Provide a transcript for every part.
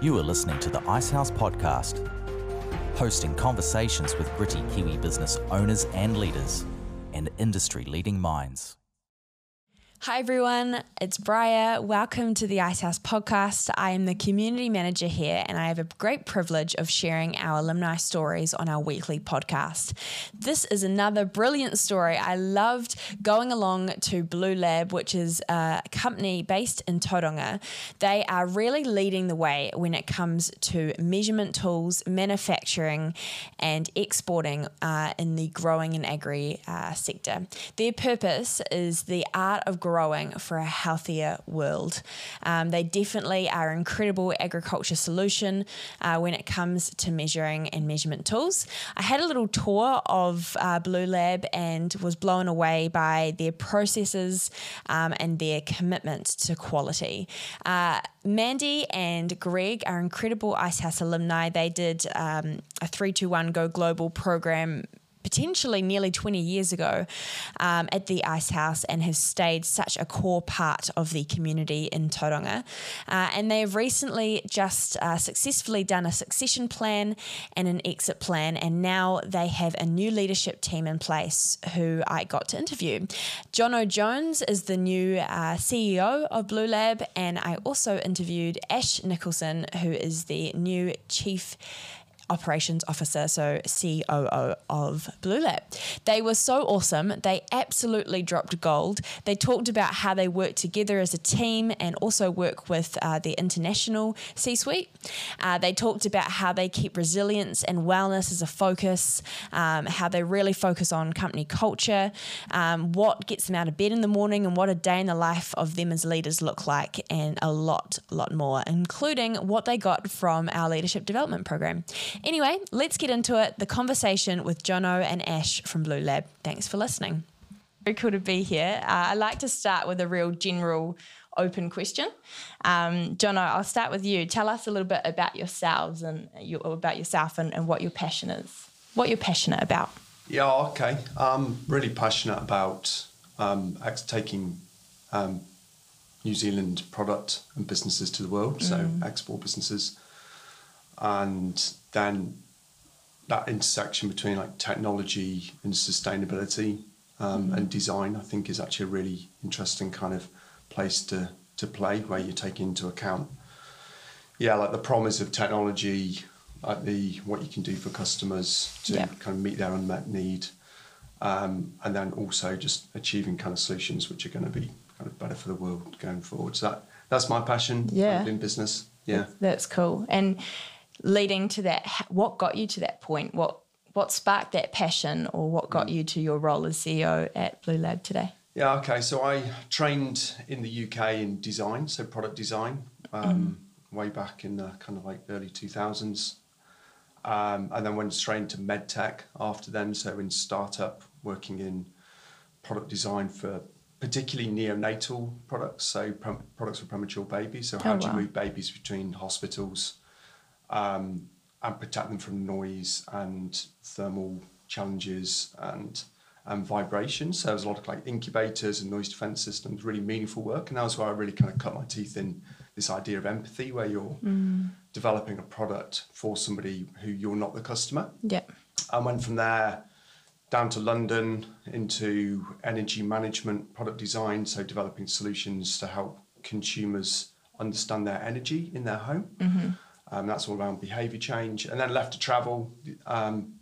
You are listening to the Icehouse Podcast, hosting conversations with gritty Kiwi business owners and leaders and industry leading minds. Hi everyone, it's Bryar. Welcome to the Icehouse podcast. I am the community manager here and I have a great privilege of sharing our alumni stories on our weekly podcast. This is another brilliant story. I loved going along to Bluelab, which is a company based in Tauranga. They are really leading the way when it comes to measurement tools, manufacturing, and exporting uh, in the growing and agri uh, sector. Their purpose is the art of growing growing for a healthier world. Um, they definitely are an incredible agriculture solution uh, when it comes to measuring and measurement tools. I had a little tour of uh, Bluelab and was blown away by their processes um, and their commitment to quality. Uh, Mandy and Greg are incredible Icehouse alumni. They did um, a 321 Go Global program potentially nearly 20 years ago um, at the Icehouse and have stayed such a core part of the community in Tauranga. Uh, and they have recently just uh, successfully done a succession plan and an exit plan, and now they have a new leadership team in place who I got to interview. Jono Jones is the new uh, CEO of Bluelab, and I also interviewed Ash Nicholson, who is the new chief operations officer, so COO of Bluelab. They were so awesome. They absolutely dropped gold. They talked about how they work together as a team and also work with uh, the international C suite. Uh, they talked about how they keep resilience and wellness as a focus, um, how they really focus on company culture, um, what gets them out of bed in the morning, and what a day in the life of them as leaders look like, and a lot, lot more, including what they got from our leadership development program. Anyway, let's get into it the conversation with Jono and Ash from Bluelab. Thanks for listening. Very cool to be here. Uh, I like to start with a real general open question. Um, Jono, I'll start with you. Tell us a little bit about yourselves and you, about yourself and, and what your passion is. What you're passionate about. Yeah, okay. I'm really passionate about um, taking um, New Zealand product and businesses to the world, mm. so export businesses and then that intersection between like technology and sustainability um, mm-hmm. and design, I think, is actually a really interesting kind of place to to play where you take into account, yeah, like the promise of technology, like the what you can do for customers to yeah. kind of meet their unmet need, um, and then also just achieving kind of solutions which are going to be kind of better for the world going forward. So that that's my passion. Yeah, in business. Yeah, that's cool. And leading to that, what got you to that point? What what sparked that passion, or what got mm. you to your role as CEO at Bluelab today? Yeah, okay. So I trained in the UK in design, so product design, um, mm. way back in the kind of like early two thousands, um, and then went straight into medtech after then. So in startup, working in product design for particularly neonatal products, so products for premature babies. So how oh, do you move babies between hospitals? Um, and protect them from noise and thermal challenges and and vibration. So there's a lot of like incubators and noise defense systems, really meaningful work. And that was where I really kind of cut my teeth in this idea of empathy, where you're mm. developing a product for somebody who you're not the customer. Yeah. I went from there down to London into energy management, product design, so developing solutions to help consumers understand their energy in their home. Mm-hmm. Um, that's all around behaviour change. And then left to travel, um,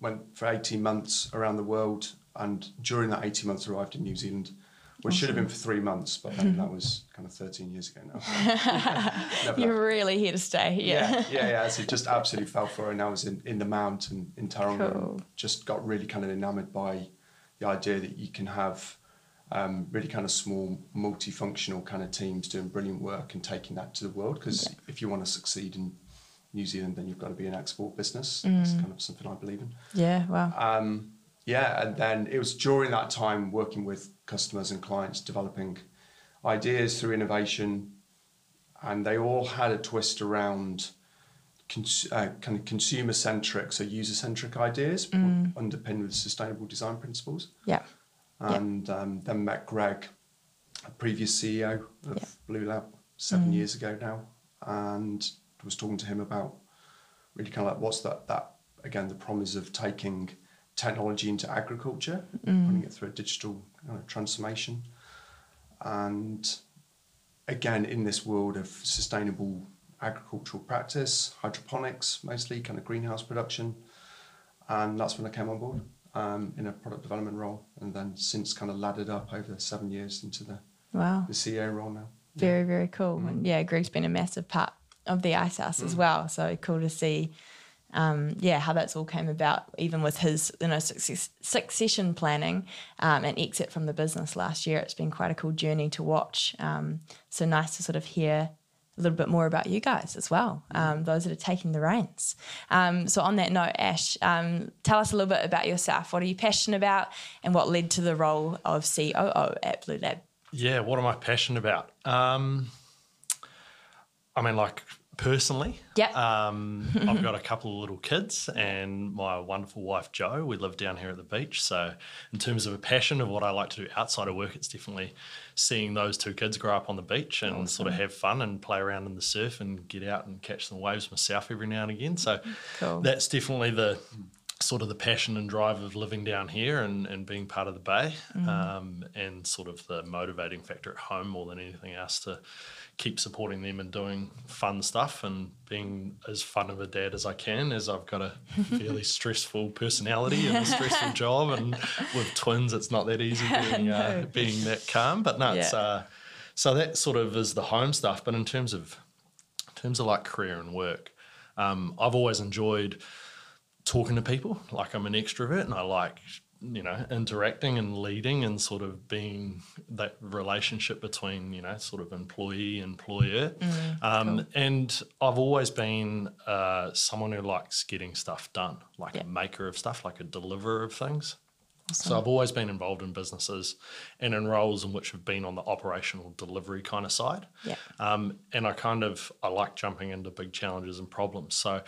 went for 18 months around the world. And during that 18 months, arrived in New Zealand, which awesome. should have been for three months, but then that was kind of 13 years ago now. You're really here to stay. Yeah. Yeah, yeah, yeah. So just absolutely fell for it. And I was in, in the mountain in Tauranga. Cool. Just got really kind of enamored by the idea that you can have um, really kind of small, multifunctional kind of teams doing brilliant work and taking that to the world. Because yeah. if you want to succeed in New Zealand, then you've got to be an export business. Mm. That's kind of something I believe in. Yeah, wow. Um, yeah, and then it was during that time working with customers and clients, developing ideas through innovation, and they all had a twist around cons- uh, kind of consumer centric, so user centric ideas, mm. underpinned with sustainable design principles. Yeah and um, then met Greg, a previous CEO of. Bluelab, seven mm. years ago now, and was talking to him about really kind of like what's that that again the promise of taking technology into agriculture, putting it through a digital kind of transformation, and again in this world of sustainable agricultural practice, hydroponics mostly, kind of greenhouse production, and that's when I came on board um, in a product development role, and then since kind of laddered up over seven years into the, Wow. the CEO role now. Very, very cool. And yeah, Greg's been a massive part of the Icehouse as well. So cool to see, um, yeah, how that's all came about, even with his, you know, success, succession planning um, and exit from the business last year. It's been quite a cool journey to watch. Um, so nice to sort of hear a little bit more about you guys as well, um, those that are taking the reins. Um, so on that note, Ash, um, tell us a little bit about yourself. What are you passionate about, and what led to the role of COO at Bluelab? Yeah, what am I passionate about? Um, I mean, like personally, Yep. um, I've got a couple of little kids and my wonderful wife Jo. We live down here at the beach. So, in terms of a passion of what I like to do outside of work, it's definitely seeing those two kids grow up on the beach and sort of have fun and play around in the surf and get out and catch some waves myself every now and again. So, Cool. that's definitely the sort of the passion and drive of living down here and, and being part of the bay um, and sort of the motivating factor at home more than anything else to keep supporting them and doing fun stuff and being as fun of a dad as I can as I've got a fairly stressful personality and a stressful job and with twins it's not that easy being, uh, being that calm but no it's uh, so that sort of is the home stuff but in terms of in terms of like career and work um, I've always enjoyed talking to people. Like I'm an extrovert and I like, you know, interacting and leading and sort of being that relationship between, you know, sort of employee, employer. um, And I've always been uh, someone who likes getting stuff done, like Yeah. a maker of stuff, like a deliverer of things. So I've always been involved in businesses and in roles in which have been on the operational delivery kind of side. Yeah. Um, and I kind of I like jumping into big challenges and problems. So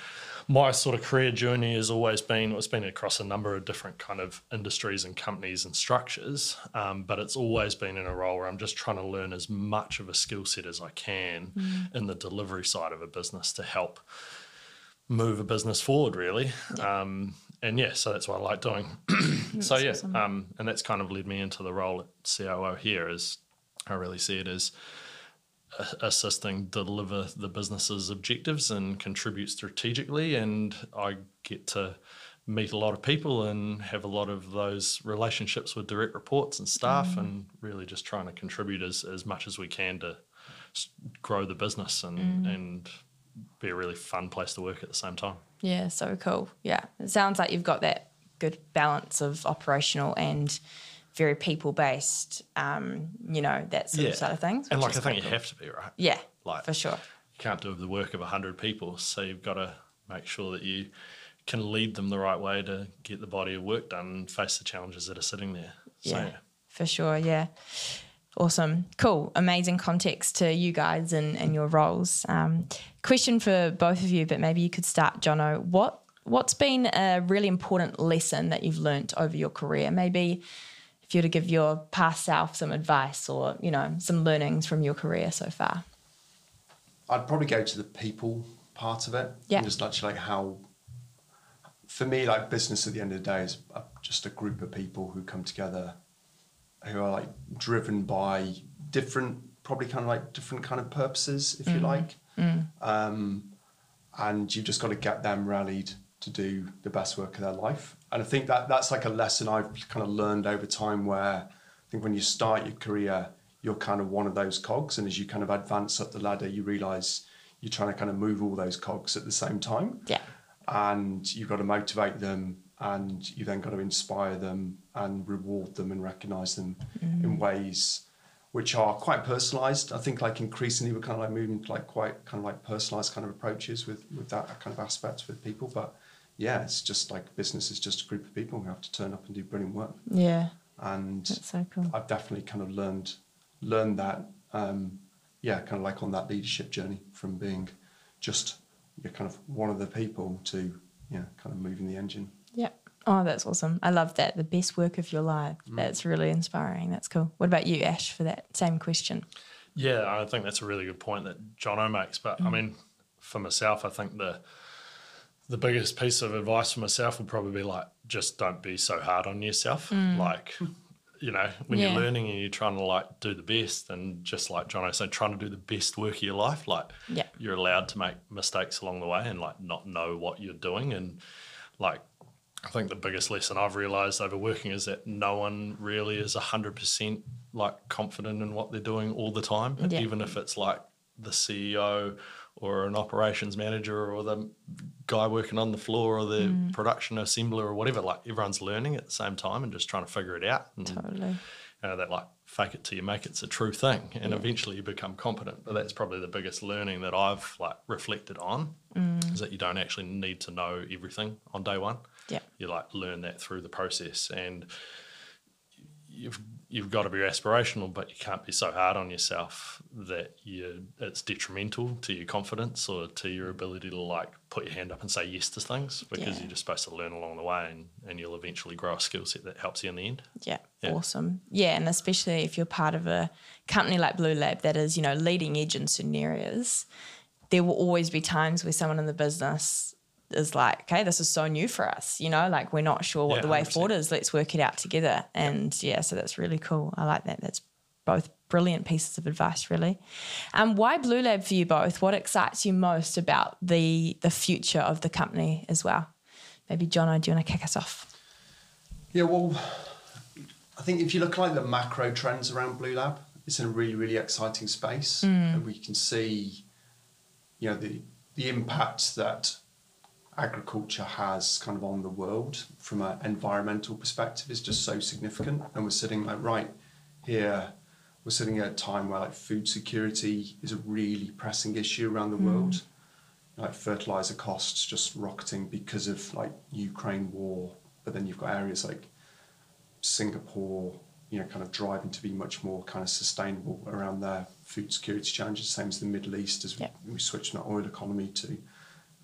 my sort of career journey has always been it's been across a number of different kind of industries and companies and structures. Um, but it's always been in a role where I'm just trying to learn as much of a skill set as I can in the delivery side of a business to help move a business forward really um, and yeah so that's what i like doing. So yeah um, and that's kind of led me into the role at coo here is i really see it as assisting deliver the business's objectives and contribute strategically. And i get to meet a lot of people and have a lot of those relationships with direct reports and staff and really just trying to contribute as, as much as we can to grow the business and, and be a really fun place to work at the same time. Yeah, so cool. Yeah, it sounds like you've got that good balance of operational and very people based. Um, you know that sort of side of things. And like I think quite you have to be right. Yeah, like- for sure. You can't do the work of hundred people, so you've got to make sure that you can lead them the right way to get the body of work done and face the challenges that are sitting there. So, Yeah, for sure. Yeah. Awesome. Cool. Amazing context to you guys and, and your roles. Um, question for both of you, but maybe you could start, Jono. What what's been a really important lesson that you've learnt over your career? Maybe if you were to give your past self some advice or, you know, some learnings from your career so far. I'd probably go to the people part of it. Yeah. And just actually like how, for me, like business at the end of the day is just a group of people who come together, who are like driven by different, probably kind of like different kind of purposes, if you like. Um, and you've just got to get them rallied to do the best work of their life. And I think that that's like a lesson I've kind of learned over time where I think when you start your career, you're kind of one of those cogs. And as you kind of advance up the ladder, you realize you're trying to kind of move all those cogs at the same time. Yeah. And you've got to motivate them and you then got to inspire them and reward them and recognize them in ways which are quite personalized. I think like increasingly we're kind of like moving to like quite kind of like personalized kind of approaches with with that kind of aspect with people. But yeah, it's just like business is just a group of people who have to turn up and do brilliant work. Yeah. And That's so cool. I've definitely kind of learned learned that. Um, yeah, kind of like on that leadership journey from being just you're kind of one of the people to yeah, kind of moving the engine. Oh, that's awesome. I love that. The best work of your life. Mm. That's really inspiring. That's cool. What about you, Ash, for that same question? yeah, I think that's a really good point that Jono makes. But I mm. mean, for myself, I think the the biggest piece of advice for myself would probably be like, just don't be so hard on yourself. Mm. Like, you know, when Yeah. you're learning and you're trying to like do the best, and just like Jono said, trying to do the best work of your life, like Yeah. you're allowed to make mistakes along the way and like not know what you're doing. And like, I think the biggest lesson I've realized over working is that no one really is 100% like confident in what they're doing all the time, Yeah. even if it's like the CEO or an operations manager or the guy working on the floor or the Mm. production assembler or whatever. Like everyone's learning at the same time and just trying to figure it out. And, Totally. you know, that like fake it till you make it's a true thing. And eventually you become competent. But that's probably the biggest learning that I've like reflected on Mm. is that you don't actually need to know everything on day one. Yeah. You like learn that through the process and you've you've got to be aspirational, but you can't be so hard on yourself that you it's detrimental to your confidence or to your ability to like put your hand up and say yes to things because Yeah. you're just supposed to learn along the way and, and you'll eventually grow a skill set that helps you in the end. Yeah, Yeah. awesome. Yeah, and especially if you're part of a company like Bluelab that is, you know, leading edge in certain areas, there will always be times where someone in the business is like, okay, this is so new for us, you know, like we're not sure what Yeah, the way 100%. forward is. Let's work it out together. And yeah, so that's really cool. I like that. That's both brilliant pieces of advice, really. Um, why Bluelab for you both? What excites you most about the the future of the company as well? Maybe Jono, do you want to kick us off? Yeah, well, I think if you look like the macro trends around Bluelab, it's in a really, really exciting space, and we can see, you know, the the impact that agriculture has kind of on the world from an environmental perspective is just so significant, and we're sitting like right here. We're sitting at a time where like food security is a really pressing issue around the hmm. world. Like fertilizer costs just rocketing because of like Ukraine war, but then you've got areas like Singapore, you know, kind of driving to be much more kind of sustainable around their food security challenges. Same as the Middle East as we, Yeah. we switch from that oil economy to,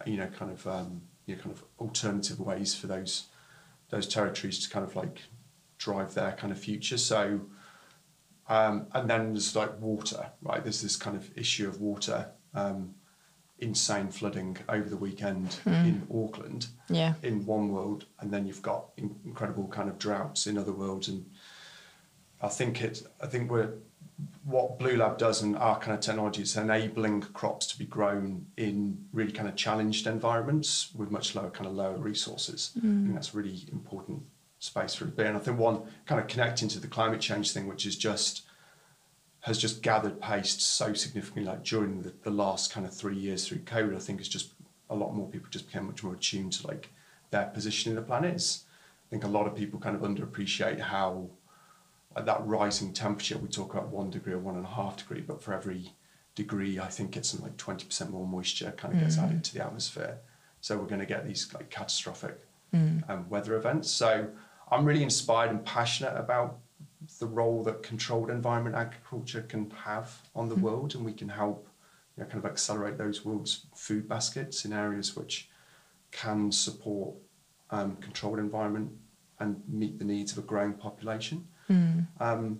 you know, kind of um, you know, kind of alternative ways for those those territories to kind of like drive their kind of future. So, um, and then there's like water, right? There's this kind of issue of water. Um, insane flooding over the weekend in Auckland Yeah. in one world, and then you've got in- incredible kind of droughts in other worlds. And I think it, I think we're what Bluelab does and our kind of technology is enabling crops to be grown in really kind of challenged environments with much lower kind of lower resources. I think mm. that's a really important space for it to be. And I think one kind of connecting to the climate change thing, which is just has just gathered pace so significantly like during the, the last kind of three years through COVID, I think it's just a lot more people just became much more attuned to like their position in the planet. It's, I think a lot of people kind of underappreciate how at that rising temperature, we talk about one degree or one and a half degree, but for every degree, I think it's something like 20% more moisture kind of gets added to the atmosphere. So we're going to get these like catastrophic um, weather events. So I'm really inspired and passionate about the role that controlled environment agriculture can have on the world, and we can help you know, kind of accelerate those world's food baskets in areas which can support um, controlled environment and meet the needs of a growing population. Um,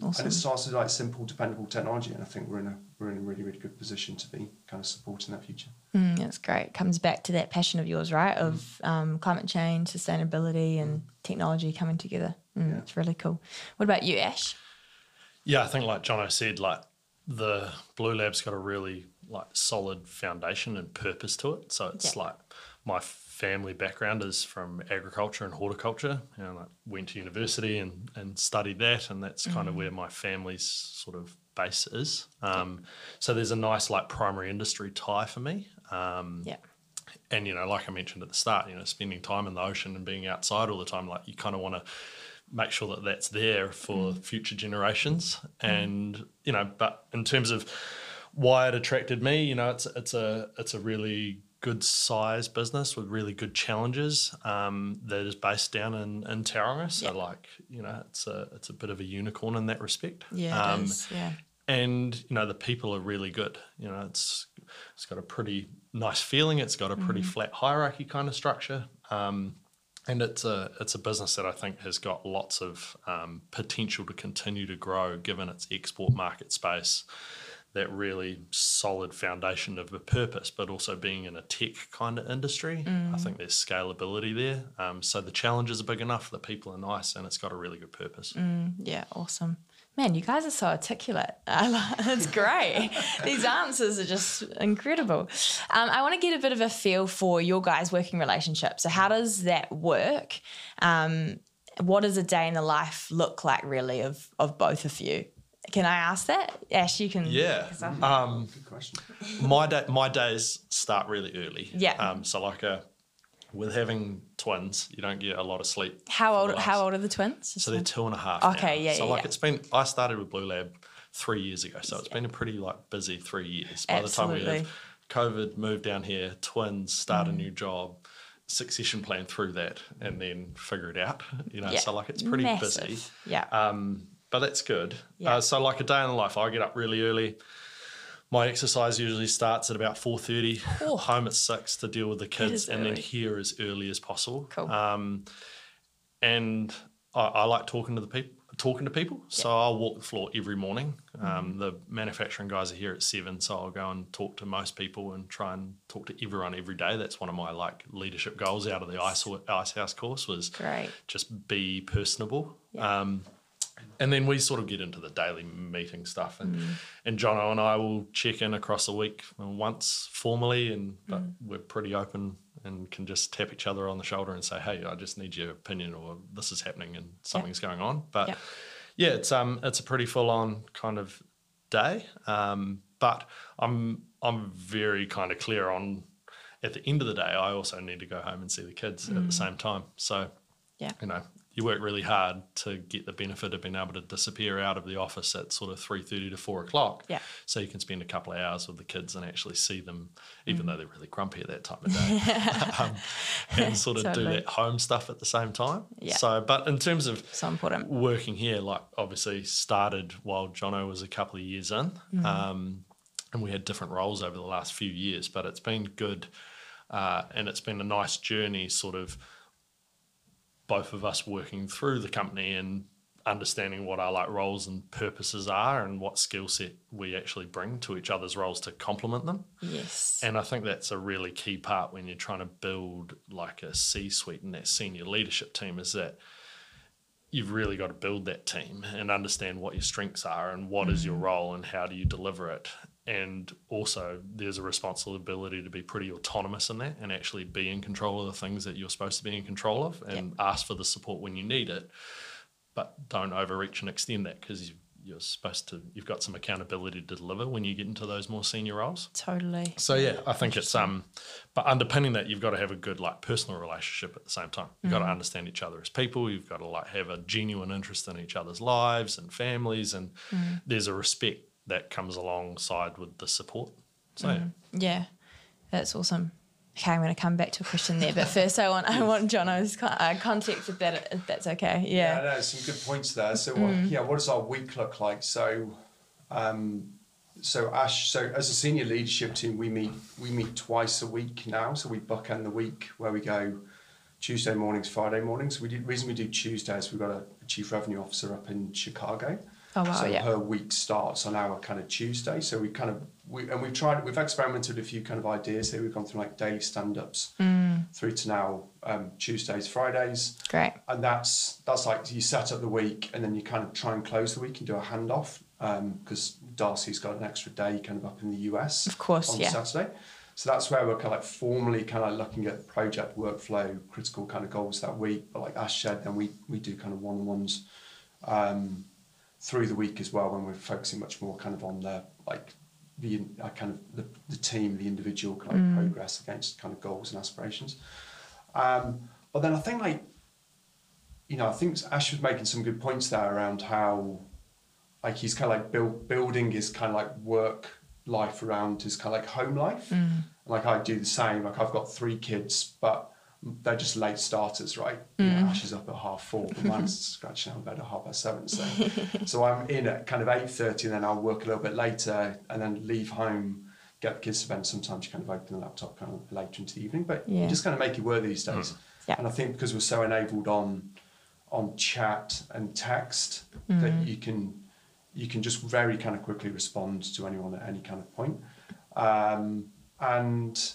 Awesome. And it starts with like simple, dependable technology, and I think we're in a we're in a really really good position to be kind of supporting that future. Mm, that's great. Comes back to that passion of yours, right? Of um, climate change, sustainability, and technology coming together. Mm, Yeah. It's really cool. What about you, Ash? Yeah, I think like Jono said, like the Bluelab's got a really like solid foundation and purpose to it. So it's Yeah. like my family background is from agriculture and horticulture. Know, like went to university and, and studied that, and that's kind of where my family's sort of base is. Um, so there's a nice like primary industry tie for me. Um, Yeah. and you know, like I mentioned at the start, you know, spending time in the ocean and being outside all the time, like you kind of want to make sure that that's there for future generations. And you know, but in terms of why it attracted me, you know, it's it's a it's a really good size business with really good challenges um, that is based down in in Tauranga. So Yeah. like you know, it's a it's a bit of a unicorn in that respect. Yeah, Um, it is. Yeah. and you know the people are really good. You know, it's it's got a pretty nice feeling. It's got a pretty flat hierarchy kind of structure, um, and it's a it's a business that I think has got lots of um, potential to continue to grow, given its export market space, that really solid foundation of a purpose, but also being in a tech kind of industry. I think there's scalability there. Um, so the challenges are big enough, the people are nice, and it's got a really good purpose. Yeah, awesome. Man, you guys are so articulate. It's great. These answers are just incredible. Um, I want to get a bit of a feel for your guys' working relationship. So, how does that work? Um, what does a day in the life look like, really, of of both of you? Can I ask that, Ash? You can. Yeah. Um, Good question. my day, my days start really early. Yeah. Um, so like a, with having twins, you don't get a lot of sleep. How old? How old are the twins? So they're two and a half. Okay, now. yeah, So yeah, like yeah. it's been. I started with Bluelab three years ago, so it's been a pretty like busy three years. By the time we Absolutely. have COVID, moved down here, twins, start Mm. a new job, succession plan through that, and then figure it out. You know, Yeah. so like it's pretty Massive. busy. Yeah. Um, but that's good. Yeah. Uh, so like a day in the life, I get up really early. My exercise usually starts at about four thirty. Oh. Home at six to deal with the kids, and then here as early as possible. Cool. Um, and I, I like talking to the people. Talking to people, so I'll walk the floor every morning. Mm-hmm. Um, the manufacturing guys are here at seven, so I'll go and talk to most people and try and talk to everyone every day. That's one of my like leadership goals out of the ice, ice house course was Great. just be personable. Yeah. Um, and then we sort of get into the daily meeting stuff, and Mm. and Jono and I will check in across the week once formally, and but Mm. we're pretty open and can just tap each other on the shoulder and say, "Hey, I just need your opinion," or "This is happening and something's going on." But Yeah. yeah, it's um it's a pretty full on kind of day. Um, but I'm I'm very kind of clear on at the end of the day, I also need to go home and see the kids at the same time. So Mm. Yeah. you know, you work really hard to get the benefit of being able to disappear out of the office at sort of three thirty to four o'clock. Yeah. So you can spend a couple of hours with the kids and actually see them, even Mm. though they're really grumpy at that time of day, um, and sort of Totally. do that home stuff at the same time. Yeah. So, but in terms of So important. working here, like obviously started while Jono was a couple of years in, Mm. um, and we had different roles over the last few years, but it's been good, uh, and it's been a nice journey, sort of both of us working through the company and understanding what our like roles and purposes are and what skill set we actually bring to each other's roles to complement them. Yes. And I think that's a really key part when you're trying to build like a C suite and that senior leadership team is that you've really got to build that team and understand what your strengths are and what is your mm. role and how do you deliver it. And also, there's a responsibility to be pretty autonomous in that and actually be in control of the things that you're supposed to be in control of and ask for the support when you need it. But don't overreach and extend that because you, you're supposed to, you've got some accountability to deliver when you get into those more senior roles. totally. So yeah, I think it's um, but underpinning that you've got to have a good like personal relationship at the same time. You've got to understand each other as people. You've got to like have a genuine interest in each other's lives and families, and there's a respect that comes alongside with the support. So yeah. Yeah, that's awesome. Okay, I'm going to come back to a question there, but first I want I want Jono's con- uh, context if that if that's okay. Yeah, Yeah. no, some good points there. So, what, yeah, what does our week look like? So, um, so Ash, so as a senior leadership team, we meet we meet twice a week now. So we bookend the week where we go Tuesday mornings, Friday mornings. We do, reason we do Tuesdays, we've got a, a chief revenue officer up in Chicago. Oh, wow, So yeah. her week starts on our kind of Tuesday. So we kind of we and we've tried we've experimented with a few kind of ideas here. We've gone through like daily stand-ups through to now um, Tuesdays, Fridays Great. and that's that's like you set up the week and then you kind of try and close the week and do a handoff because Darcy's got an extra day kind of up in the US Of course, on yeah. Saturday. So that's where we're kind of like formally kind of looking at project workflow, critical kind of goals that week. But like Ash said, then we we do kind of one on ones um, through the week as well when we're focusing much more kind of on the like the uh, kind of the, the team, the individual kind of progress against kind of goals and aspirations. Um, but then I think like you know, I think Ash was making some good points there around how, like, he's kind of like build, building his kind of like work life around his kind of like home life. And like I do the same. Like I've got three kids, but they're just late starters, right? You know, mm. Ash is up at half four, but mine's scratching out of bed at half past seven. So, so I'm in at kind of eight thirty, and then I'll work a little bit later, and then leave home. Get the kids to bed. Sometimes you kind of open the laptop kind of later into the evening, but Yeah. you just kind of make it work these mm. days. Yeah. And I think because we're so enabled on on chat and text that mm. you can you can just very kind of quickly respond to anyone at any kind of point. Um, and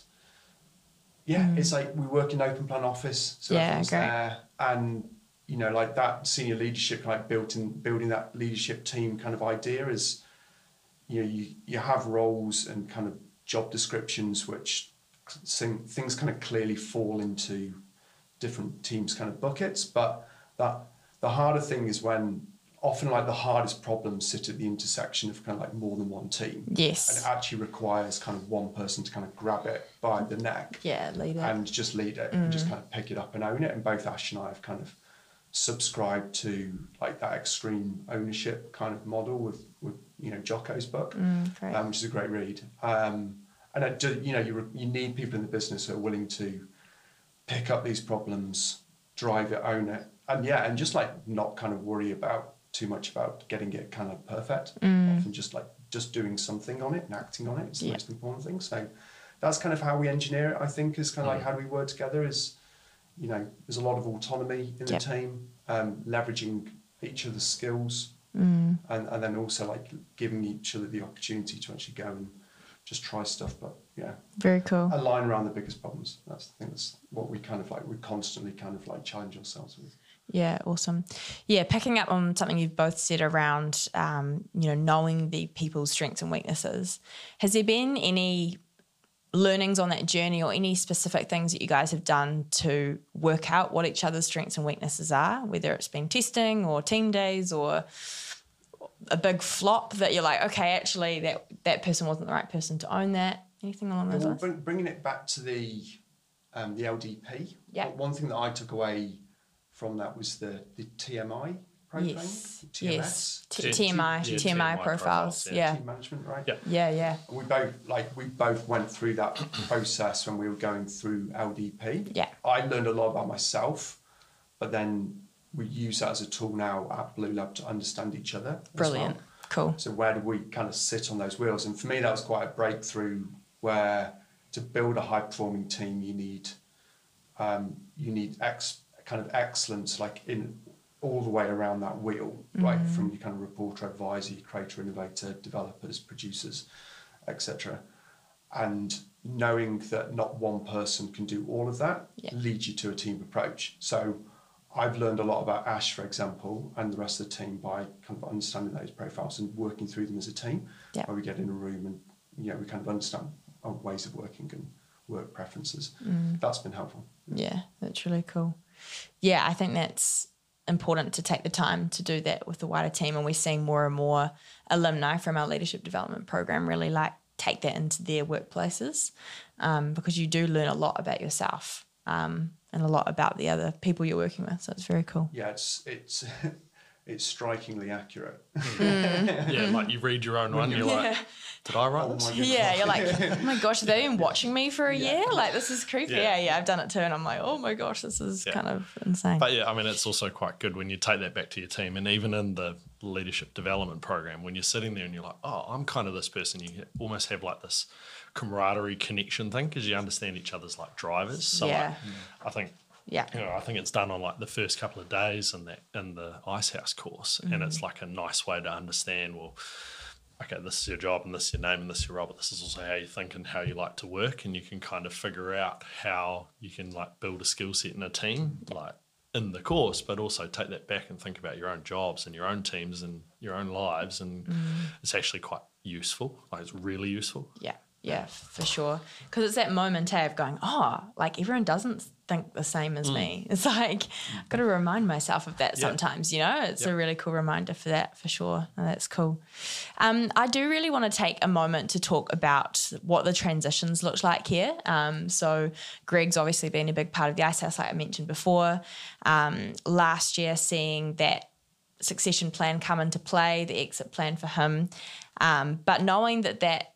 yeah, mm. it's like we work in open plan office, so Yeah, everyone's great. there, and you know, like that senior leadership, like built in building that leadership team kind of idea is, you know, you you have roles and kind of job descriptions which things kind of clearly fall into different teams kind of buckets, but that the harder thing is when often like the hardest problems sit at the intersection of kind of like more than one team. Yes. And it actually requires kind of one person to kind of grab it by the neck Yeah, lead it. and just lead it and just kind of pick it up and own it. And both Ash and I have kind of subscribed to like that extreme ownership kind of model with, with you know, Jocko's book, great. um, which is a great read. Um, and I do, you know, you, re- you need people in the business who are willing to pick up these problems, drive it, own it, and yeah, and just like not kind of worry about too much about getting it kind of perfect. Often just like just doing something on it and acting on it is the Yeah. most important thing. So that's kind of how we engineer it. I think is kind of Mm. like how do we work together is, you know, there's a lot of autonomy in the team, um, leveraging each other's skills, Mm. and and then also like giving each other the opportunity to actually go and just try stuff. But yeah, Very cool. align around the biggest problems. That's the thing. That's what we kind of like. We constantly kind of like challenge ourselves with. Yeah, awesome. Yeah, picking up on something you've both said around, um, you know, knowing the people's strengths and weaknesses. Has there been any learnings on that journey or any specific things that you guys have done to work out what each other's strengths and weaknesses are, whether it's been testing or team days or a big flop that you're like, okay, actually that that person wasn't the right person to own that. Anything along those Well, lines? bring, bringing it back to the um, the LDP. Yeah. One thing that I took away from that was the the TMI program. Yes. TMS. Yes. T- T- TMI, yeah, TMI, TMI profiles. profiles, Yeah. yeah. Team management, right? Yeah. Yeah, yeah. And we both like we both went through that process when we were going through LDP. Yeah. I learned a lot about myself, but then we use that as a tool now at Bluelab to understand each other. Brilliant. well. Cool. So where do we kind of sit on those wheels? And for me, that was quite a breakthrough. Where to build a high performing team, you need um, you need ex, kind of excellence, like in all the way around that wheel, right? From your kind of reporter, advisor, creator, innovator, developers, producers, etc. And knowing that not one person can do all of that Yeah. leads you to a team approach. So I've learned a lot about Ash, for example, and the rest of the team by kind of understanding those profiles and working through them as a team. Yeah. Where we get in a room and you know we kind of understand our ways of working and work preferences. Mm. That's been helpful. Yeah, that's really cool. Yeah, I think that's important to take the time to do that with the wider team. And we're seeing more and more alumni from our leadership development program really like take that into their workplaces um, because you do learn a lot about yourself um, and a lot about the other people you're working with. So it's very cool. Yeah, it's it's it's strikingly accurate. Hmm. yeah, like you read your own one, you're like, did I write Oh this? my. Yeah, you're like, oh my gosh, have they been watching me for a year? Like, this is creepy. Yeah. Yeah. yeah, I've done it too. And I'm like, oh my gosh, this is Yeah. kind of insane. But yeah, I mean, it's also quite good when you take that back to your team, and even in the leadership development program, when you're sitting there and you're like, "Oh, I'm kind of this person," you almost have like this camaraderie connection thing because you understand each other's like drivers. So Yeah. like, I think yeah. you know, I think it's done on like the first couple of days in that in the Icehouse course, and it's Mm-hmm. like a nice way to understand. Well, okay, this is your job, and this is your name, and this is your role, but this is also how you think and how you like to work, and you can kind of figure out how you can like build a skill set in a team, like in the course, but also take that back and think about your own jobs and your own teams and your own lives, and it's actually quite useful. Like it's really useful. Yeah, yeah, for sure. Because it's that moment eh, of going, oh, like everyone doesn't think the same as me. It's like, I've got to remind myself of that Yeah. sometimes, you know? It's a really cool reminder for that, for sure. That's cool. Um, I do really want to take a moment to talk about what the transitions looked like here. Um, so, Greg's obviously been a big part of the Icehouse, like I mentioned before. Um, last year, seeing that succession plan come into play, the exit plan for him. Um, but knowing that that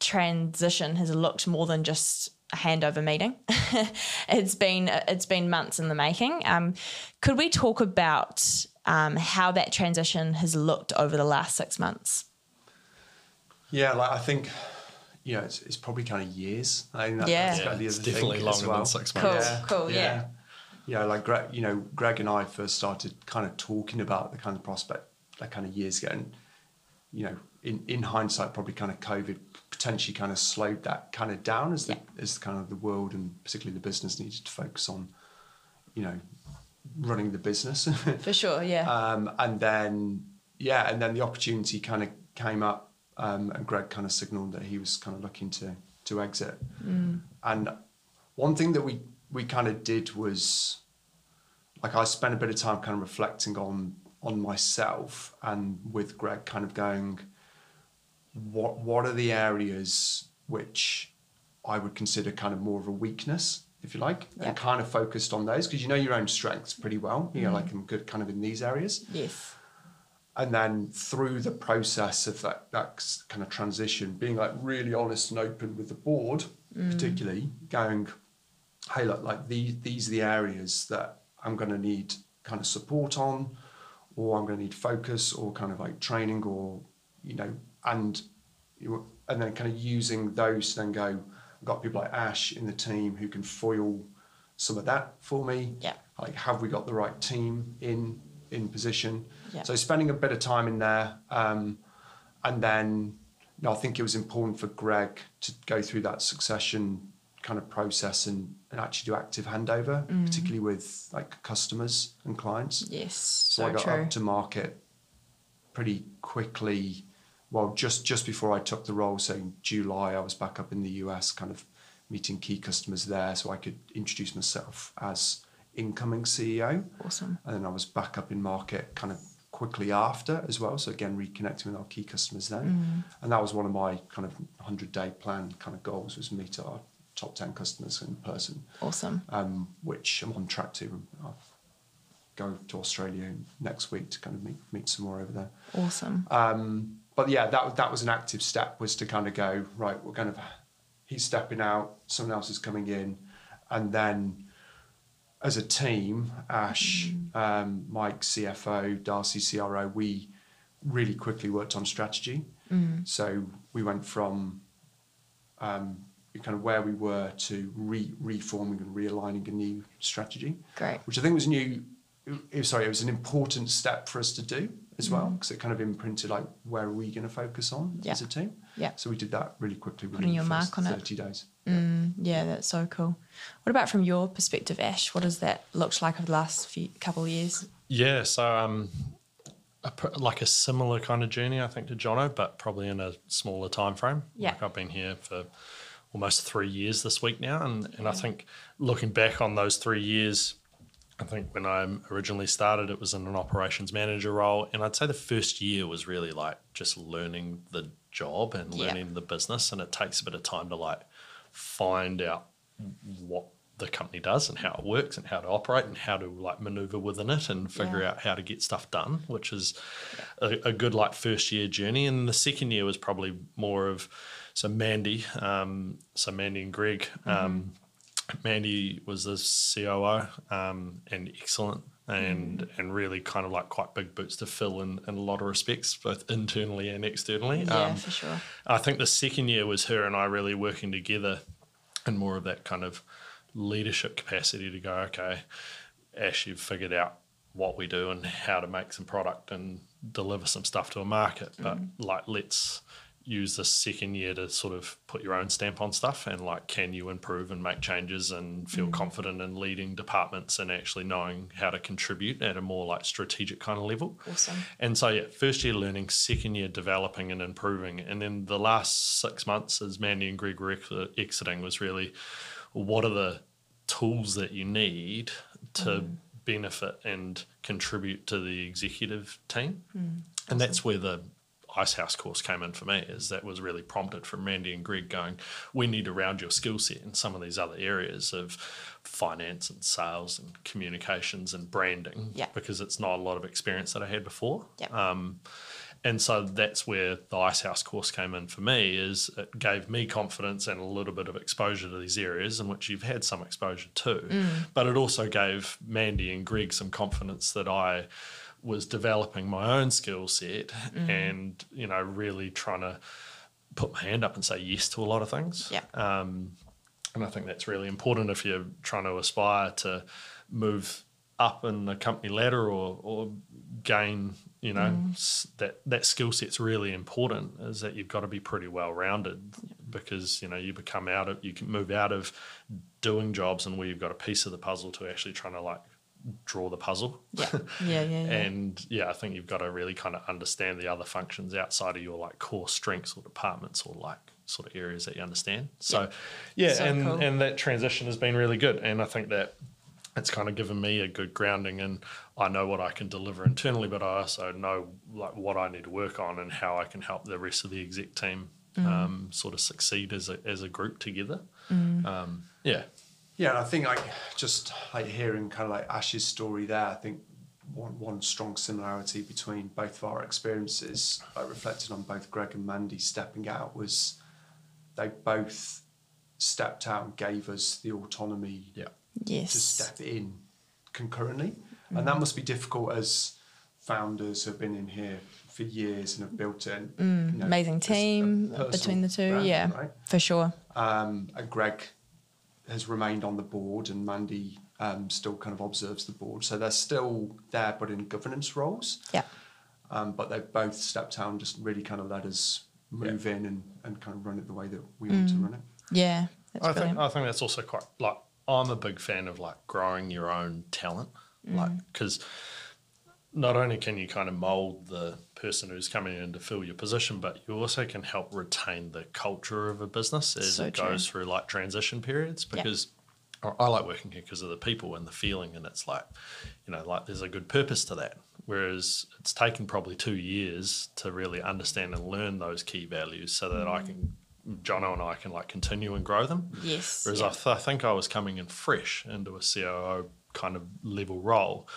transition has looked more than just a handover meeting, it's been it's been months in the making. Um, could we talk about um, how that transition has looked over the last six months? Yeah, like I think, you know, it's, it's probably kind of years. I think that, Yeah. that's Yeah, kind of the it's definitely longer well. than six Cool, months. cool, yeah. Yeah, like Greg, you know, Greg and I first started kind of talking about the kind of prospect like kind of years ago, and you know, in, in hindsight, probably kind of COVID potentially kind of slowed that kind of down as the, Yeah. as kind of the world and particularly the business needed to focus on, you know, running the business. For sure, yeah. um, and then yeah, and then the opportunity kind of came up, um, and Greg kind of signalled that he was kind of looking to to exit. And one thing that we we kind of did was like I spent a bit of time kind of reflecting on on myself and with Greg kind of going what what are the areas which I would consider kind of more of a weakness if you like Yeah. and kind of focused on those because you know your own strengths pretty well you know mm. like I'm good kind of in these areas yes. and then through the process of that that kind of transition being like really honest and open with the board mm. particularly going hey look like these these are the areas that i'm going to need kind of support on or i'm going to need focus or kind of like training or you know and you and then kind of using those to then go i've got people like ash in the team who can foil some of that for me Yeah. like have we got the right team in in position Yeah. so spending a bit of time in there um, and then you know, i think it was important for greg to go through that succession kind of process and, and actually do active handover particularly with like customers and clients Yes. so, So, I got true. up to market pretty quickly. Well, just just before I took the role, so in July, I was back up in the US, kind of meeting key customers there, so I could introduce myself as incoming CEO. awesome. And then I was back up in market kind of quickly after as well. So again, reconnecting with our key customers then. And that was one of my kind of 100 day plan kind of goals was meet our top 10 customers in person, Awesome. um, which I'm on track to. I'll go to Australia next week to kind of meet, meet some more over there. Awesome. Um, but yeah, that that was an active step was to kind of go right. We're kind of he's stepping out, someone else is coming in, and then as a team, Ash, um, Mike, CFO, Darcy, CRO, we really quickly worked on strategy. So we went from um, kind of where we were to re- reforming and realigning a new strategy Great. which I think was new. Sorry, it was an important step for us to do as well because it kind of imprinted like where are we going to focus on. Yeah. as a team. Yeah. So we did that really quickly. Putting within the your mark first on it. Thirty days. Mm, yeah, that's so cool. What about from your perspective, Ash? What has that looked like over the last few couple of years? Yeah, so um, a, like a similar kind of journey, I think, to Jono, but probably in a smaller time frame. Yeah. Like I've been here for almost three years this week now, and, and I think looking back on those three years, I think when I originally started, it was in an operations manager role, and I'd say the first year was really like just learning the job and Yeah. learning the business, and it takes a bit of time to like find out what the company does and how it works and how to operate and how to like maneuver within it and figure Yeah. out how to get stuff done, which is a, a good like first year journey. And the second year was probably more of so Mandy, um, so Mandy and Greg. Um, Mandy was the COO um, and excellent and and really kind of like quite big boots to fill in, in a lot of respects, both internally and externally. Yeah, Um, for sure. I think the second year was her and I really working together in more of that kind of leadership capacity to go, okay, Ash, you've figured out what we do and how to make some product and deliver some stuff to a market. But like, let's use the second year to sort of put your own stamp on stuff and like, can you improve and make changes and feel mm. confident in leading departments and actually knowing how to contribute at a more like strategic kind of level. Awesome. And so, yeah, first year learning, second year developing and improving. And then the last six months, as Mandy and Greg were ex- exiting, was really what are the tools that you need to mm. benefit and contribute to the executive team? Hmm. And that's where the Icehouse course came in for me, is that was really prompted from Mandy and Greg going, we need to round your skill set in some of these other areas of finance and sales and communications and branding Yeah. because it's not a lot of experience that I had before. Yep. Um, and so that's where the Icehouse course came in for me is it gave me confidence and a little bit of exposure to these areas in which you've had some exposure to. But it also gave Mandy and Greg some confidence that I was developing my own skill set and, you know, really trying to put my hand up and say yes to a lot of things. Yeah. Um, and I think that's really important if you're trying to aspire to move up in the company ladder or, or gain you know s- that that skill set's really important is that you've got to be pretty well rounded because you know you become out of you can move out of doing jobs and where you've got a piece of the puzzle to actually trying to like draw the puzzle Yeah. Yeah. Yeah. yeah. and yeah i think you've got to really kind of understand the other functions outside of your like core strengths or departments or like sort of areas that you understand so yeah, So and cool. and that transition has been really good and i think that it's kind of given me a good grounding and I know what I can deliver internally, but I also know like what I need to work on and how I can help the rest of the exec team Mm. um, sort of succeed as a as a group together. Mm. Um, yeah, Yeah, and I think like just like hearing kind of like Ash's story there, I think one one strong similarity between both of our experiences, like reflected on both Greg and Mandy stepping out, was they both stepped out and gave us the autonomy yeah, yes. to step in concurrently, and that must be difficult as founders who have been in here for years and have built it. you know, Mm, Amazing team between the two. brand, yeah. right? For sure. Um, and Greg has remained on the board, and Mandy um, still kind of observes the board. So they're still there, but in governance roles. Yeah. Um, but they've both stepped out and just really kind of let us move in and, and kind of run it the way that we want to run it. Yeah. That's I brilliant. think I think that's also quite like I'm a big fan of like growing your own talent, like because not only can you kind of mold the person who's coming in to fill your position, but you also can help retain the culture of a business as So it true. goes through like transition periods. Because I I like working here because of the people and the feeling, and it's like, you know, like there's a good purpose to that. Whereas it's taken probably two years to really understand and learn those key values, so that I mm. can, Jono and I can like continue and grow them. yes. Whereas yeah. I, th- I think I was coming in fresh into a COO kind of level role.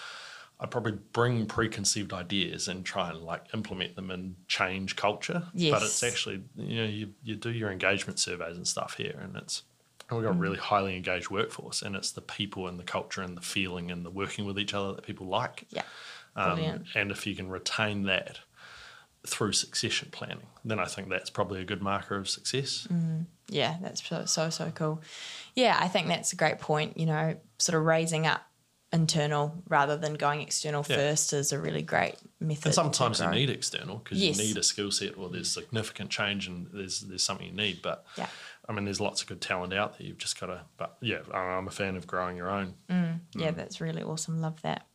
I'd probably bring preconceived ideas and try and like implement them and change culture. Yes. But it's actually, you know, you, you do your engagement surveys and stuff here and it's, and we've got a Mm. really highly engaged workforce and it's the people and the culture and the feeling and the working with each other that people like. yeah. Um, Brilliant. and if you can retain that through succession planning, then I think that's probably a good marker of success. Yeah, that's so, so, so cool. Yeah, I think that's a great point. You know, sort of raising up internal rather than going external Yeah. first is a really great method. And sometimes you need external because Yes. you need a skill set or there's significant change and there's there's something you need. But Yeah. I mean, there's lots of good talent out there. You've just got to. But yeah, I'm a fan of growing your own. Mm. Yeah, that's really awesome. Love that.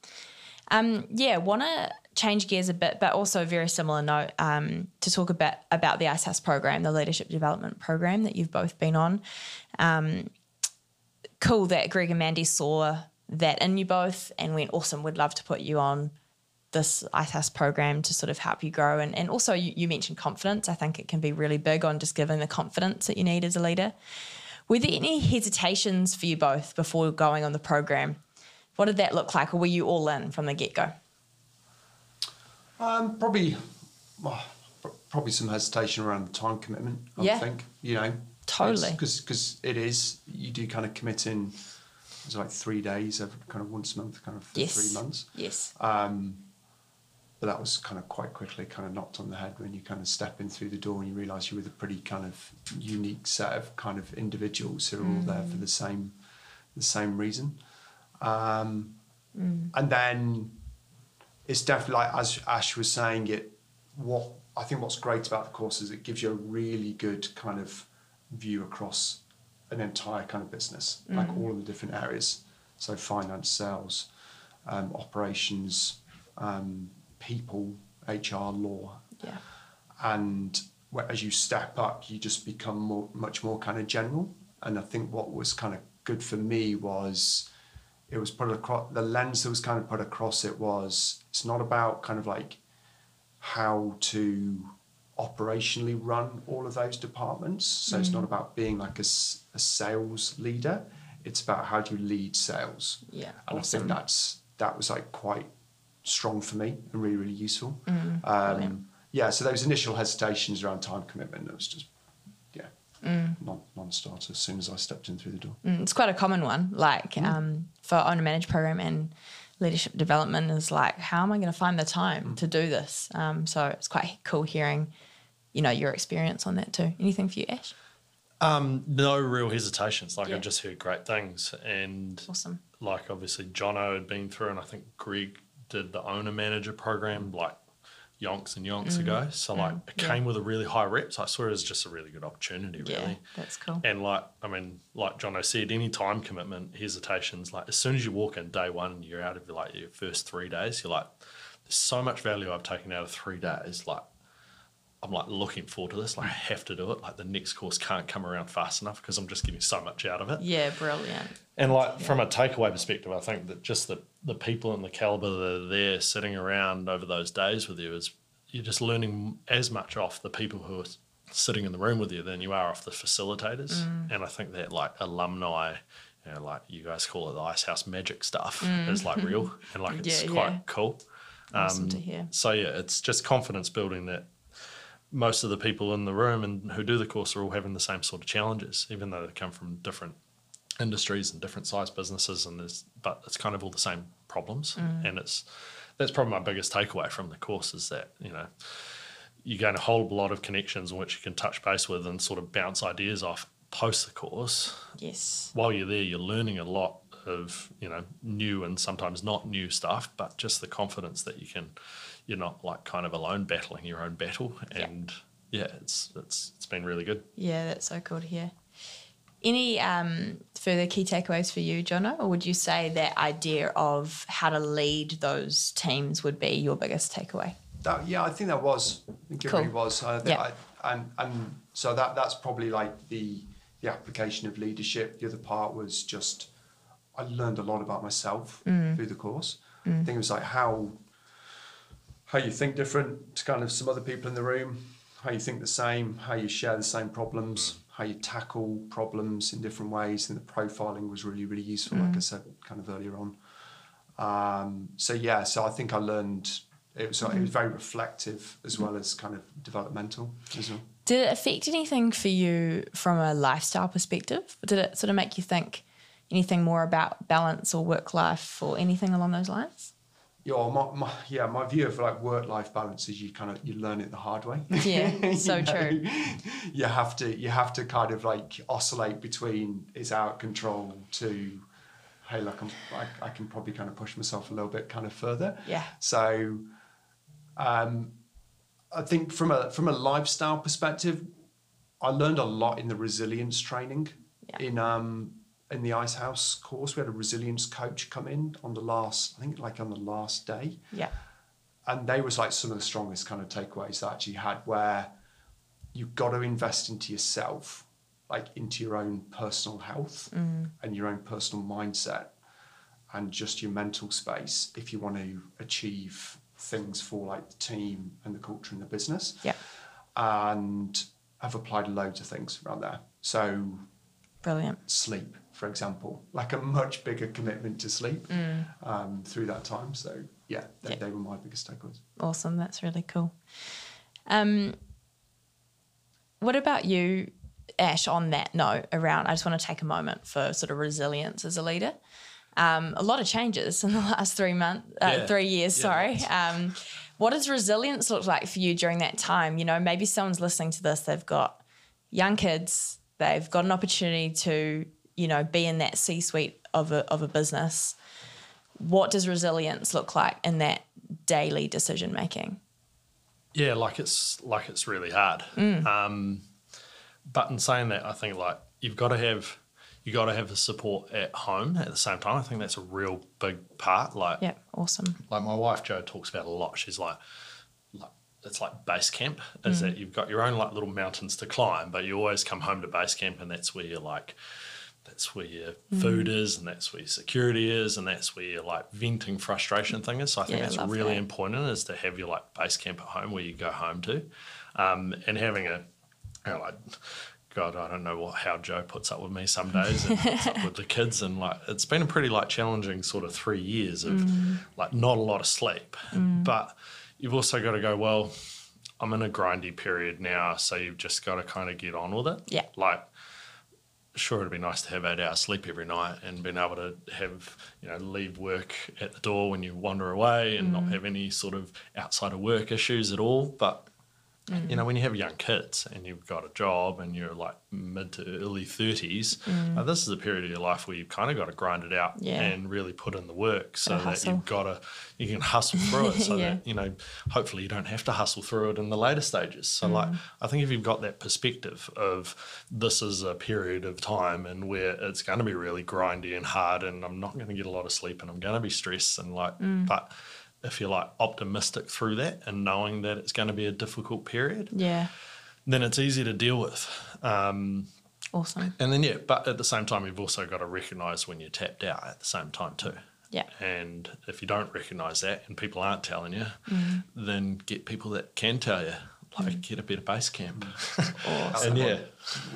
Um, yeah, want to change gears a bit, but also a very similar note um, to talk about about the Icehouse program, the leadership development program that you've both been on. Um, cool that Greg and Mandy saw that in you both and went, awesome, we'd love to put you on this Icehouse program to sort of help you grow. And, and also, you, you mentioned confidence. I think it can be really big on just giving the confidence that you need as a leader. Were there any hesitations for you both before going on the program? What did that look like, or were you all in from the get go? Um, probably, well, probably some hesitation around the time commitment. I Yeah. think you know Totally. because because it is you do kind of commit in. It's like three days, every, kind of once a month, kind of for Yes. three months. Yes. Um, but that was kind of quite quickly kind of knocked on the head when you kind of step in through the door and you realise you're with a pretty kind of unique set of kind of individuals who are all there for the same the same reason. Um, And then it's definitely like as Ash was saying it. What I think what's great about the course is it gives you a really good kind of view across an entire kind of business, like all of the different areas. So finance, sales, um, operations, um, people, HR, law, Yeah. and as you step up, you just become more, much more kind of general. And I think what was kind of good for me was it was put across the lens that was kind of put across it was it's not about kind of like how to operationally run all of those departments. So it's not about being like a, a sales leader. It's about how do you lead sales. Yeah, And I awesome. think that's that was like quite strong for me and really really useful. brilliant. um, yeah, so those initial hesitations around time commitment, that was just yeah, non non-starter as soon as I stepped in through the door. Mm, it's quite a common one. Like um, for owner managed program and leadership development is like, how am I going to find the time to do this? Um, so it's quite cool hearing, you know, your experience on that too. Anything for you, Ash? Um, no real hesitations. Like Yeah. I just heard great things, and Awesome. like obviously Jono had been through, and I think Greg did the owner manager program. Like yonks and yonks ago. So like it yeah. came with a really high rep. So I saw it as just a really good opportunity, Yeah, really. that's cool. And like I mean, like John said, any time commitment, hesitations, like as soon as you walk in day one and you're out of like your first three days, you're like, there's so much value I've taken out of three days. Like I'm like looking forward to this. Like I have to do it. Like the next course can't come around fast enough because I'm just getting so much out of it. Yeah, brilliant. And like from a takeaway perspective, I think that just the the people and the caliber that are there sitting around over those days with you is you're just learning as much off the people who are sitting in the room with you than you are off the facilitators. Mm. And I think that like alumni, you know, like you guys call it the Icehouse magic stuff, mm. is like real and like it's Yeah, quite yeah. cool. Awesome to um, hear. So yeah, it's just confidence building that most of the people in the room and who do the course are all having the same sort of challenges, even though they come from different industries and different size businesses and there's but it's kind of all the same problems. Mm. And it's that's probably my biggest takeaway from the course is that you know you gain a whole lot of connections in which you can touch base with and sort of bounce ideas off post the course. Yes. while you're there you're learning a lot of you know new and sometimes not new stuff but just the confidence that you can you're not like kind of alone battling your own battle and yeah, it's it's it's been really good Yeah, that's so cool to hear. Any um, further key takeaways for you, Jono? Or would you say that idea of how to lead those teams would be your biggest takeaway? That, yeah, I think that was. I think it Cool. really was. I think Yeah. I, and and so that that's probably like the the application of leadership. The other part was just I learned a lot about myself through the course. I think it was like how how you think different to kind of some other people in the room, how you think the same, how you share the same problems, mm. how you tackle problems in different ways. And the profiling was really really useful, like mm. I said kind of earlier on. Um, so yeah, so I think I learned it was it was mm. very reflective as well as kind of developmental as well. Did it affect anything for you from a lifestyle perspective? Did it sort of make you think anything more about balance or work life or anything along those lines? Yeah, my, my yeah, my view of like work life balance is you kind of you learn it the hard way. Yeah, You so know? true. You have to you have to kind of like oscillate between it's out of control to hey look I'm, I, I can probably kind of push myself a little bit kind of further. Yeah. So um, I think from a from a lifestyle perspective, I learned a lot in the resilience training Yeah. in um in the Icehouse course. We had a resilience coach come in on the last, I think like on the last day. Yeah. And they was like some of the strongest kind of takeaways that I actually had where you've got to invest into yourself, like into your own personal health mm. and your own personal mindset and just your mental space if you want to achieve things for like the team and the culture and the business. Yeah. And I've applied loads of things around there. So Brilliant. sleep, for example, like a much bigger commitment to sleep um, through that time. So yeah, they, Yeah. they were my biggest takeaways. Awesome. That's really cool. Um, what about you, Ash, on that note around, I just want to take a moment for sort of resilience as a leader. Um, a lot of changes in the last three months, uh, Yeah. three years, Yeah, sorry. Um, what does resilience look like for you during that time? You know, maybe someone's listening to this, they've got young kids, they've got an opportunity to, you know, be in that C suite of a, of a business. What does resilience look like in that daily decision making? Yeah, like it's like it's really hard. Um, but in saying that, I think like you've got to have you got to have the support at home at the same time. I think that's a real big part. Like Yeah, awesome. like my wife Jo talks about a lot. She's like, like it's like base camp is that you've got your own like little mountains to climb, but you always come home to base camp, and that's where you're like. That's where your food is, and that's where your security is, and that's where your like venting frustration thing is. So I think Yeah, that's really that. important is to have your like base camp at home where you go home to, um, and having a, you know, like, God, I don't know what how Jo puts up with me some days and puts up with the kids, and like it's been a pretty like challenging sort of three years of Mm. like not a lot of sleep, but you've also got to go well. I'm in a grindy period now, so you've just got to kind of get on with it. Yeah. Like sure it'd be nice to have eight hours sleep every night and being able to have you know leave work at the door when you wander away and not mm. have any sort of outside of work issues at all. But You know, when you have young kids and you've got a job and you're like mid to early 30s, uh, this is a period of your life where you've kind of got to grind it out Yeah. and really put in the work so that you've got to, you can hustle through it so Yeah. that, you know, hopefully you don't have to hustle through it in the later stages. So, like, Mm. I think if you've got that perspective of this is a period of time and where it's going to be really grindy and hard and I'm not going to get a lot of sleep and I'm going to be stressed and like, Mm. but if you're like optimistic through that and knowing that it's going to be a difficult period, Yeah. then it's easy to deal with. Um, Awesome. and then, yeah, but at the same time, you've also got to recognize when you're tapped out at the same time, too. Yeah. And if you don't recognize that and people aren't telling you, Mm. then get people that can tell you, like get a better base camp. Awesome. and yeah,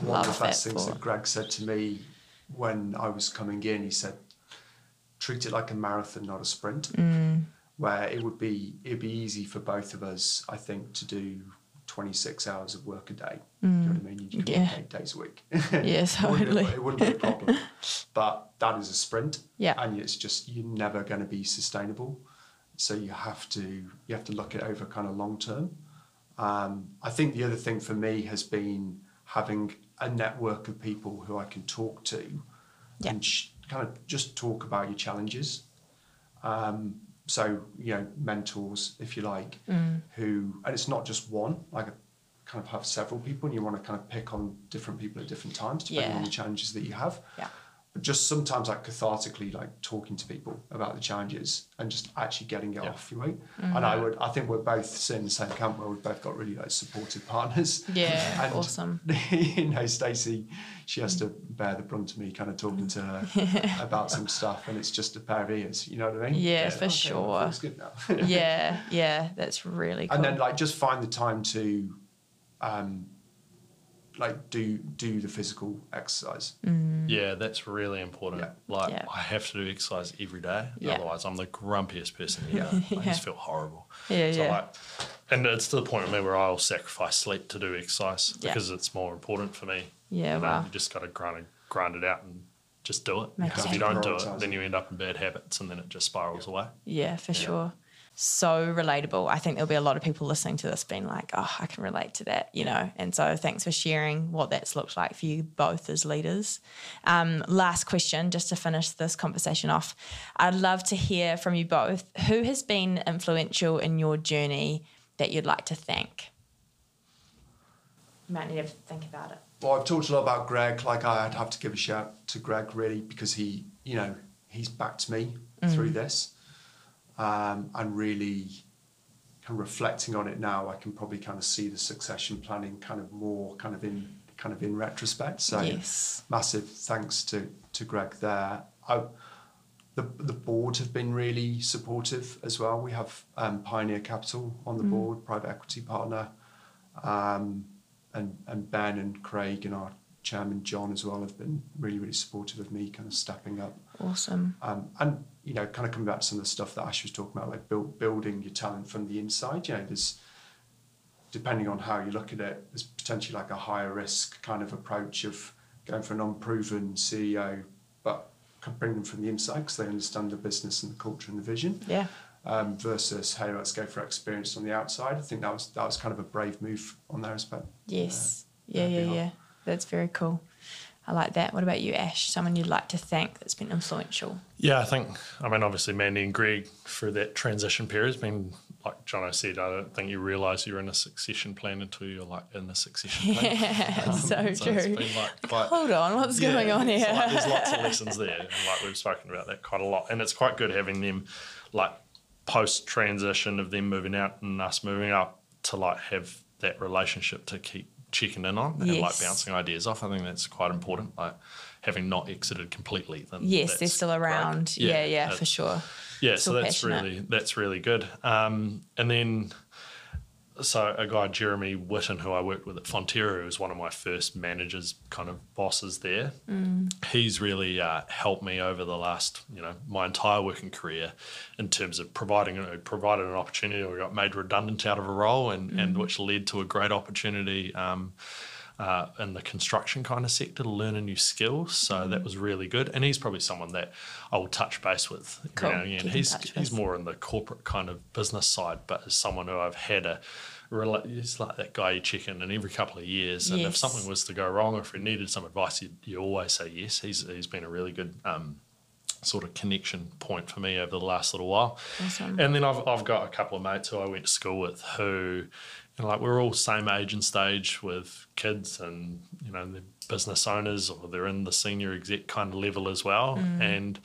One Love of the best that things thought. that Greg said to me when I was coming in, he said, treat it like a marathon, not a sprint. Mm. Where it would be it'd be easy for both of us, I think, to do 26 hours of work a day. Do you know what I mean? You Mm. Yeah. work eight days a week. Yeah, it, wouldn't totally. be, it wouldn't be a problem. but that is a sprint. Yeah. And it's just you're never going to be sustainable. So you have to you have to look at it over kind of long term. Um, I think the other thing for me has been having a network of people who I can talk to Yeah. and sh- kind of just talk about your challenges. Um, so, you know, mentors, if you like, Mm. who, and it's not just one, like I kind of have several people and you want to kind of pick on different people at different times depending on the challenges that you have. Yeah. But just sometimes like cathartically, like talking to people about the challenges and just actually getting it Yeah. off your way. Mm-hmm. And I would, I think we're both sitting in the same camp where we've both got really like supportive partners. Yeah, And, awesome. you know, Stacey, she has to bear the brunt of me kind of talking to her about some stuff, and it's just a pair of ears. You know what I mean? Yeah, for okay, sure. Feels good now. yeah, yeah, that's really cool. and then like just find the time to, um, like do do the physical exercise. Mm. yeah, that's really important. Yeah. Like, Yeah. I have to do exercise every day. Yeah. Otherwise, I'm the grumpiest person Yeah. ever. I just feel horrible. Yeah, so yeah. Like, and it's to the point with me where I'll sacrifice sleep to do exercise Yeah. because it's more important for me. Yeah, You know, wow. You just got to grind it, grind it out and just do it. Make Because if you don't do it, then you end up in bad habits and then it just spirals away. Yeah, for sure. So relatable. I think there'll be a lot of people listening to this being like, oh, I can relate to that, you know. And so thanks for sharing what that's looked like for you both as leaders. Um, last question, just to finish this conversation off. I'd love to hear from you both. Who has been influential in your journey that you'd like to thank? You might need to think about it. Well, I've talked a lot about Greg. Like I'd have to give a shout to Greg really because he, you know, he's backed me through this, um, and really, kind of reflecting on it now, I can probably kind of see the succession planning kind of more kind of in kind of in retrospect. So Yes. massive thanks to to Greg there. I, the the board have been really supportive as well. We have um, Pioneer Capital on the board, private equity partner, um, and and Ben and Craig and our chairman John as well have been really really supportive of me kind of stepping up. Awesome. Um, and you know, kind of coming back to some of the stuff that Ash was talking about, like build, building your talent from the inside. You know, there's depending on how you look at it, there's potentially like a higher risk kind of approach of going for an unproven CEO, but can bring them from the inside because they understand the business and the culture and the vision. Yeah. Um, versus hey, let's go for experience on the outside. I think that was that was kind of a brave move on their aspect. Yes. Uh, yeah, yeah, yeah. That's very cool. I like that. What about you, Ash? Someone you'd like to thank that's been influential? Yeah, I think, I mean, obviously, Mandy and Greg through that transition period has been, like Jono said, I don't think you realise you're in a succession plan until you're like in the succession plan. so Um, So true. it's been like quite, Hold on, what's Yeah, going on here? like there's lots of lessons there, and like we've spoken about that quite a lot, and it's quite good having them like post transition of them moving out and us moving up to like have that relationship to keep checking in on and like bouncing ideas off. I think that's quite important. Like having not exited completely, then yes, they're still great. around. Yeah, yeah, uh, for sure. yeah, Still so that's passionate. really that's really good. Um, and then, so a guy Jeremy Witten, who I worked with at Fonterra, who was one of my first managers, kind of bosses there. Mm. He's really uh, helped me over the last, you know, my entire working career, in terms of providing uh, provided an opportunity. We got made redundant out of a role, and and Mm. which led to a great opportunity. Um, uh, in the construction kind of sector to learn a new skill. So Mm. that was really good. And he's probably someone that I will touch base with. Cool. now and again. He's he's with. more on the corporate kind of business side, but as someone who I've had a it's like that guy you check in and every couple of years, and if something was to go wrong, or if you needed some advice, you, you always say yes. He's he's been a really good um, sort of connection point for me over the last little while. Awesome. And then I've I've got a couple of mates who I went to school with who, you know, like we're all same age and stage with kids, and you know they're business owners or they're in the senior exec kind of level as well, Mm. and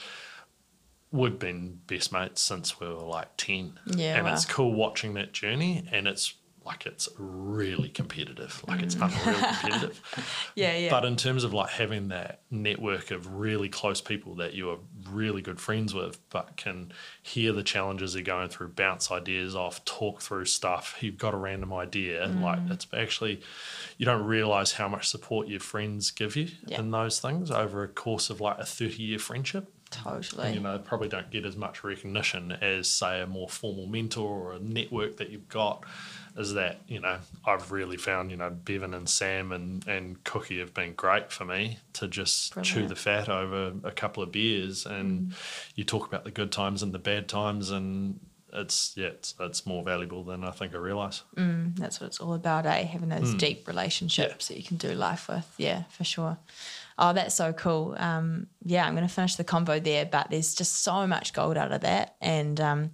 we've been best mates since we were like 10 Yeah, and wow. it's cool watching that journey and it's like it's really competitive like it's Mm. unreal competitive Yeah, yeah. but in terms of like having that network of really close people that you are really good friends with but can hear the challenges they're going through bounce ideas off talk through stuff you've got a random idea Mm. like it's actually you don't realize how much support your friends give you Yeah. in those things over a course of like a 30 year friendship totally. you know, probably don't get as much recognition as, say, a more formal mentor or a network that you've got. Is that, you know, I've really found, you know, Bevan and Sam and, and Cookie have been great for me to just chew the fat over a couple of beers and Mm. you talk about the good times and the bad times and it's, yeah, it's, it's more valuable than I think I realise. That's what it's all about, eh? Having those Hmm. deep relationships that you can do life with. Yeah, for sure. Oh, that's so cool. Um, yeah, I'm going to finish the convo there, but there's just so much gold out of that. And um,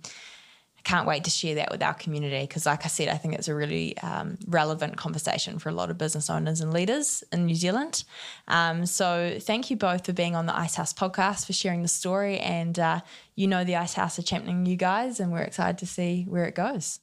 can't wait to share that with our community because, like I said, I think it's a really um, relevant conversation for a lot of business owners and leaders in New Zealand. Um, so, thank you both for being on the Icehouse podcast, for sharing the story. And uh, you know, the Icehouse are championing you guys, and we're excited to see where it goes.